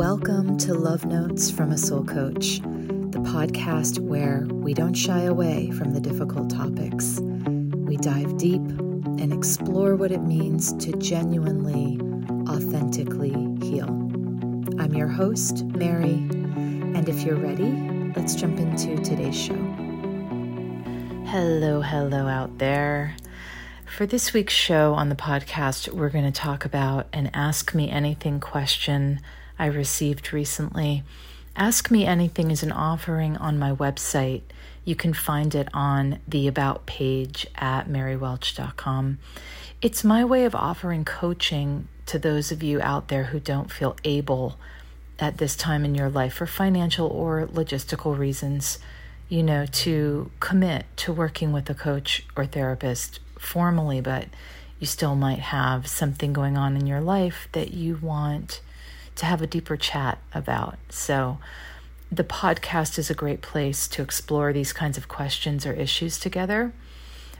Welcome to Love Notes from a Soul Coach, the podcast where we don't shy away from the difficult topics. We dive deep and explore what it means to genuinely, authentically heal. I'm your host, Mary, and if you're ready, let's jump into today's show. Hello, hello out there. For this week's show on the podcast, we're going to talk about an Ask Me Anything question I received recently. Ask Me Anything is an offering on my website. You can find it on the About page at marywelch.com. It's my way of offering coaching to those of you out there who don't feel able at this time in your life for financial or logistical reasons, you know, to commit to working with a coach or therapist formally, but you still might have something going on in your life that you want to have a deeper chat about. So, the podcast is a great place to explore these kinds of questions or issues together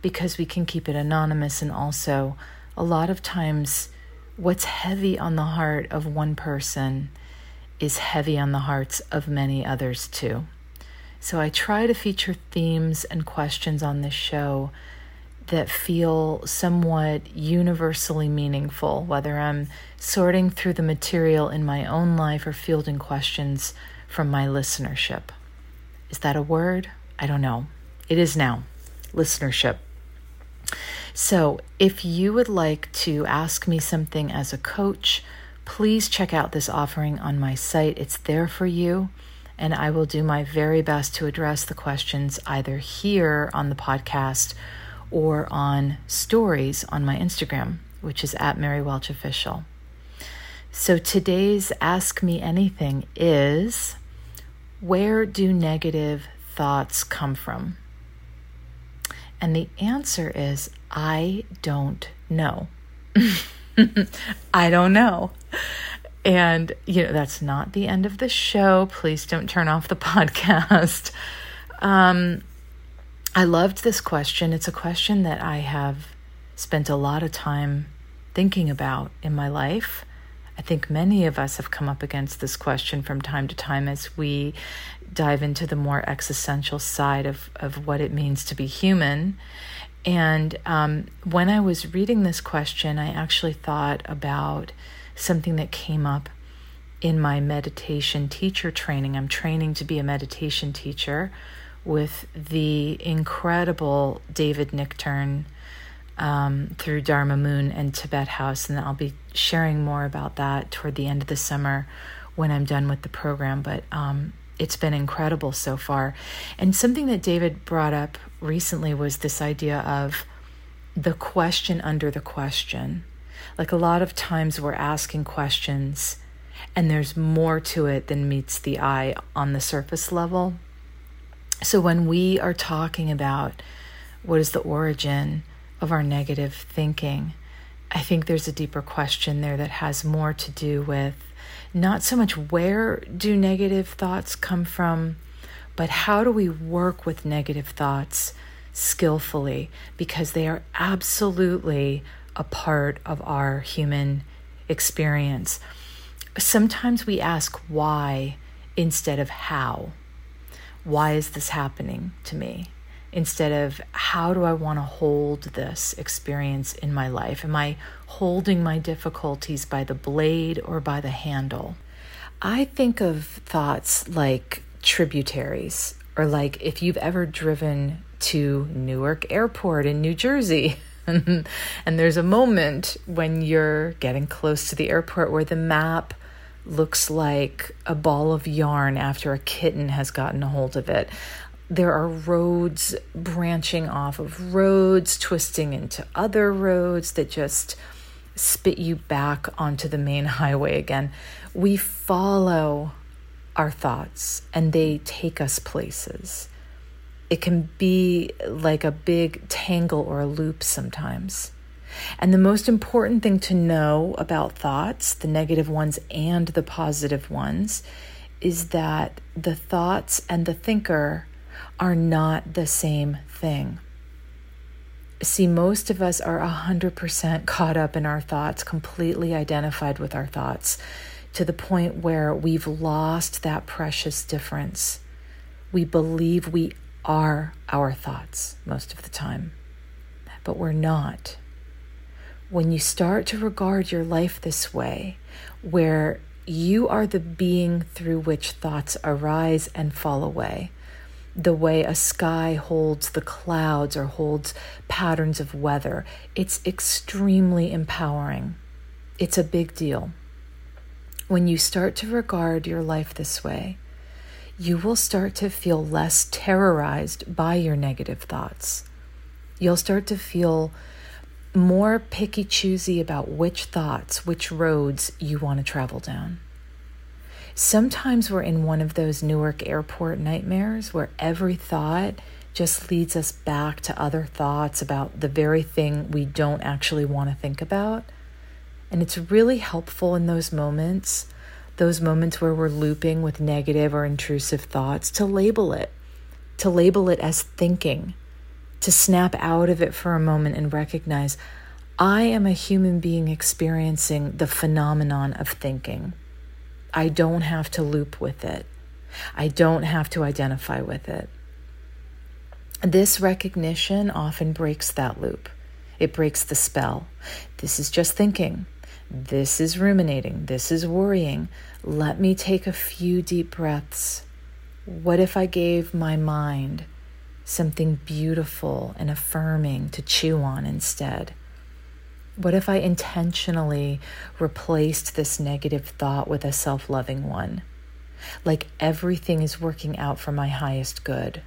because we can keep it anonymous and also a lot of times what's heavy on the heart of one person is heavy on the hearts of many others too. So I try to feature themes and questions on this show that feel somewhat universally meaningful, whether I'm sorting through the material in my own life or fielding questions from my listenership. Is that a word? I don't know. It is now. Listenership. So, if you would like to ask me something as a coach, please check out this offering on my site. It's there for you, and I will do my very best to address the questions either here on the podcast or on stories on my Instagram, which is at Mary Welch Official. So today's Ask Me Anything is Where do negative thoughts come from? And the answer is I don't know. I don't know. And, you know, that's not the end of the show. Please don't turn off the podcast. Um, I loved this question. It's a question that I have spent a lot of time thinking about in my life. I think many of us have come up against this question from time to time as we dive into the more existential side of, of what it means to be human. And um, when I was reading this question, I actually thought about something that came up in my meditation teacher training. I'm training to be a meditation teacher with the incredible David Nichtern um, through Dharma Moon and Tibet House, and I'll be sharing more about that toward the end of the summer when I'm done with the program. But um, it's been incredible so far. And something that David brought up recently was this idea of the question under the question. Like a lot of times we're asking questions and there's more to it than meets the eye on the surface level. So when we are talking about what is the origin of our negative thinking, I think there's a deeper question there that has more to do with not so much where do negative thoughts come from, but how do we work with negative thoughts skillfully because they are absolutely a part of our human experience. Sometimes we ask why instead of how why is this happening to me? Instead of how do I want to hold this experience in my life? Am I holding my difficulties by the blade or by the handle? I think of thoughts like tributaries, or like if you've ever driven to Newark Airport in New Jersey. and there's a moment when you're getting close to the airport where the map looks like a ball of yarn after a kitten has gotten a hold of it. There are roads branching off of roads, twisting into other roads that just spit you back onto the main highway again. We follow our thoughts and they take us places. It can be like a big tangle or a loop sometimes. And the most important thing to know about thoughts, the negative ones and the positive ones, is that the thoughts and the thinker are not the same thing. See, most of us are 100% caught up in our thoughts, completely identified with our thoughts, to the point where we've lost that precious difference. We believe we are our thoughts most of the time, but we're not. When you start to regard your life this way, where you are the being through which thoughts arise and fall away, the way a sky holds the clouds or holds patterns of weather, it's extremely empowering. It's a big deal. When you start to regard your life this way, you will start to feel less terrorized by your negative thoughts. You'll start to feel more picky choosy about which thoughts, which roads you want to travel down. Sometimes we're in one of those Newark airport nightmares where every thought just leads us back to other thoughts about the very thing we don't actually want to think about. And it's really helpful in those moments those moments where we're looping with negative or intrusive thoughts, to label it, to label it as thinking, to snap out of it for a moment and recognize I am a human being experiencing the phenomenon of thinking. I don't have to loop with it. I don't have to identify with it. This recognition often breaks that loop. It breaks the spell. This is just thinking. This is ruminating. This is worrying. Let me take a few deep breaths. What if I gave my mind something beautiful and affirming to chew on instead? What if I intentionally replaced this negative thought with a self loving one? Like everything is working out for my highest good,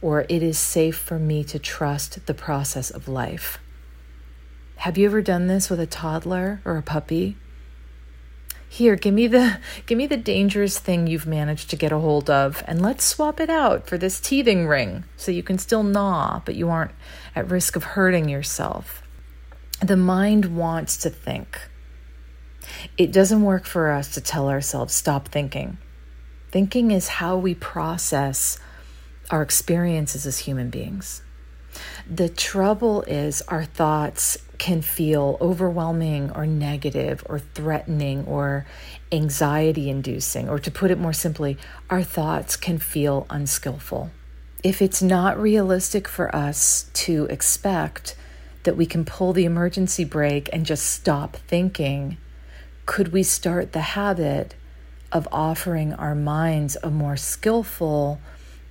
or it is safe for me to trust the process of life. Have you ever done this with a toddler or a puppy? Here, give me the give me the dangerous thing you've managed to get a hold of and let's swap it out for this teething ring so you can still gnaw but you aren't at risk of hurting yourself. The mind wants to think. It doesn't work for us to tell ourselves stop thinking. Thinking is how we process our experiences as human beings. The trouble is, our thoughts can feel overwhelming or negative or threatening or anxiety inducing, or to put it more simply, our thoughts can feel unskillful. If it's not realistic for us to expect that we can pull the emergency brake and just stop thinking, could we start the habit of offering our minds a more skillful,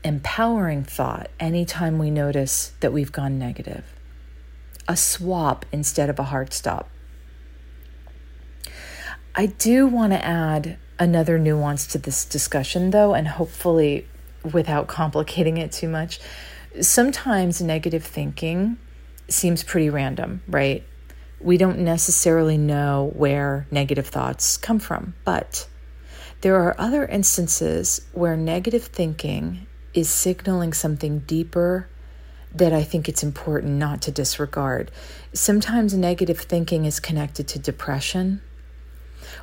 empowering thought anytime we notice that we've gone negative. A swap instead of a hard stop. I do want to add another nuance to this discussion, though, and hopefully without complicating it too much. Sometimes negative thinking seems pretty random, right? We don't necessarily know where negative thoughts come from, but there are other instances where negative thinking is signaling something deeper that I think it's important not to disregard. Sometimes negative thinking is connected to depression,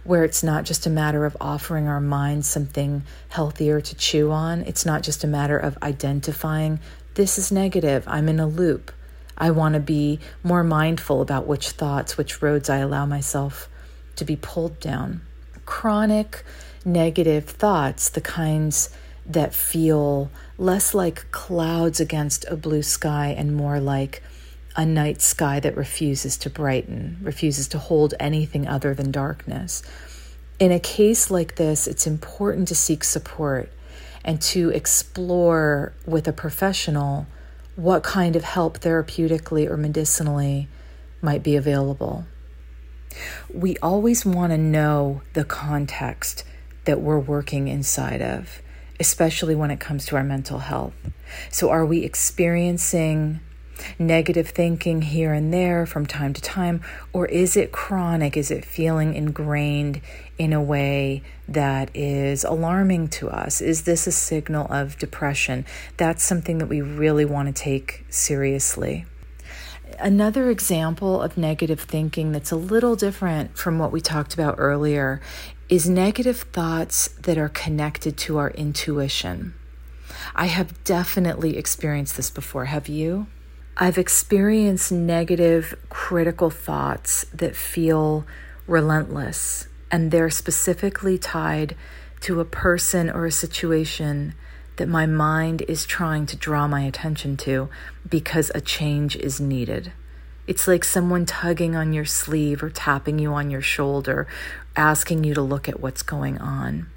where it's not just a matter of offering our minds something healthier to chew on. It's not just a matter of identifying this is negative, I'm in a loop. I want to be more mindful about which thoughts, which roads I allow myself to be pulled down. Chronic negative thoughts, the kinds that feel less like clouds against a blue sky and more like a night sky that refuses to brighten, refuses to hold anything other than darkness. In a case like this, it's important to seek support and to explore with a professional what kind of help therapeutically or medicinally might be available. We always want to know the context that we're working inside of especially when it comes to our mental health. So, are we experiencing negative thinking here and there from time to time, or is it chronic? Is it feeling ingrained in a way that is alarming to us? Is this a signal of depression? That's something that we really want to take seriously. Another example of negative thinking that's a little different from what we talked about earlier is negative thoughts that are connected to our intuition. I have definitely experienced this before. Have you? I've experienced negative, critical thoughts that feel relentless, and they're specifically tied to a person or a situation that my mind is trying to draw my attention to because a change is needed. It's like someone tugging on your sleeve or tapping you on your shoulder, asking you to look at what's going on.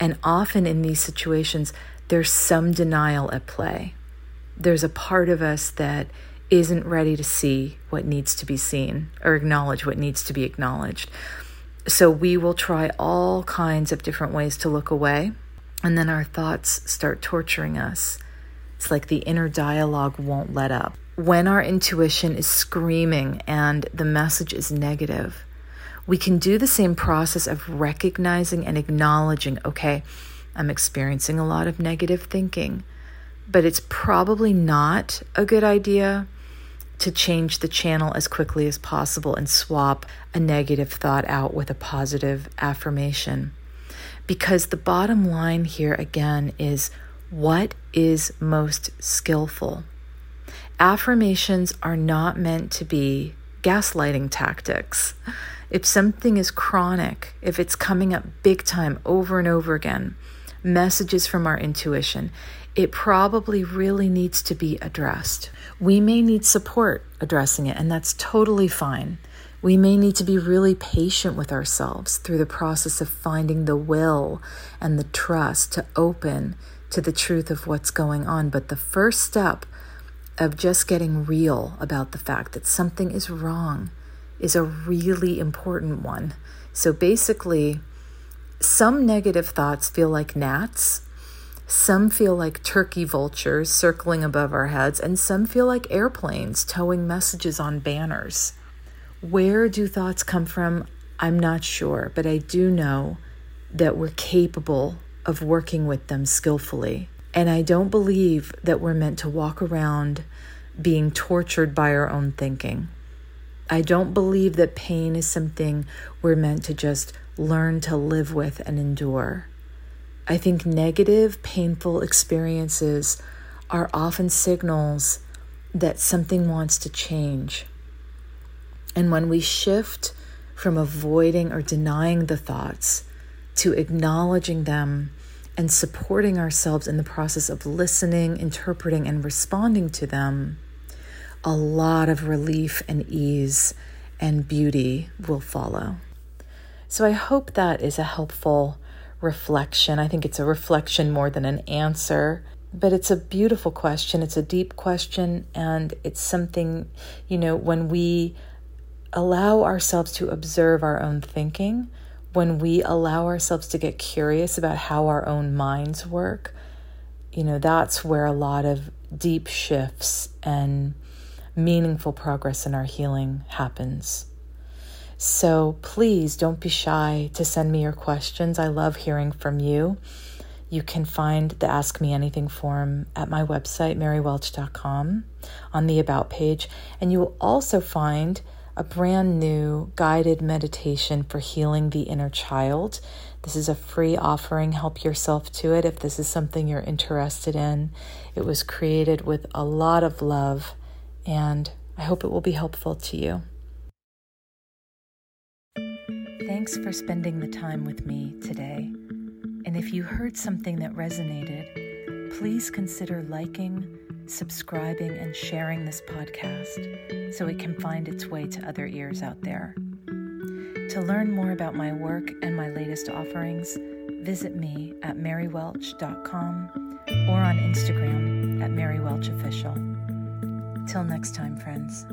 And often in these situations, there's some denial at play. There's a part of us that isn't ready to see what needs to be seen or acknowledge what needs to be acknowledged. So we will try all kinds of different ways to look away, and then our thoughts start torturing us. It's like the inner dialogue won't let up. When our intuition is screaming and the message is negative, we can do the same process of recognizing and acknowledging okay, I'm experiencing a lot of negative thinking, but it's probably not a good idea to change the channel as quickly as possible and swap a negative thought out with a positive affirmation. Because the bottom line here again is what is most skillful? Affirmations are not meant to be gaslighting tactics. If something is chronic, if it's coming up big time over and over again, messages from our intuition, it probably really needs to be addressed. We may need support addressing it, and that's totally fine. We may need to be really patient with ourselves through the process of finding the will and the trust to open to the truth of what's going on. But the first step of just getting real about the fact that something is wrong is a really important one. So basically, some negative thoughts feel like gnats some feel like turkey vultures circling above our heads, and some feel like airplanes towing messages on banners. Where do thoughts come from? I'm not sure, but I do know that we're capable of working with them skillfully. And I don't believe that we're meant to walk around being tortured by our own thinking. I don't believe that pain is something we're meant to just learn to live with and endure. I think negative, painful experiences are often signals that something wants to change. And when we shift from avoiding or denying the thoughts to acknowledging them and supporting ourselves in the process of listening, interpreting, and responding to them, a lot of relief and ease and beauty will follow. So I hope that is a helpful reflection. I think it's a reflection more than an answer, but it's a beautiful question. It's a deep question, and it's something, you know, when we allow ourselves to observe our own thinking, when we allow ourselves to get curious about how our own minds work, you know, that's where a lot of deep shifts and meaningful progress in our healing happens. So please don't be shy to send me your questions. I love hearing from you. You can find the Ask Me Anything form at my website, marywelch.com, on the About page. And you will also find a brand new guided meditation for healing the inner child. This is a free offering. Help yourself to it if this is something you're interested in. It was created with a lot of love, and I hope it will be helpful to you. Thanks for spending the time with me today. And if you heard something that resonated, please consider liking, subscribing, and sharing this podcast so it can find its way to other ears out there. To learn more about my work and my latest offerings, visit me at marywelch.com or on Instagram at marywelchofficial. Till next time, friends.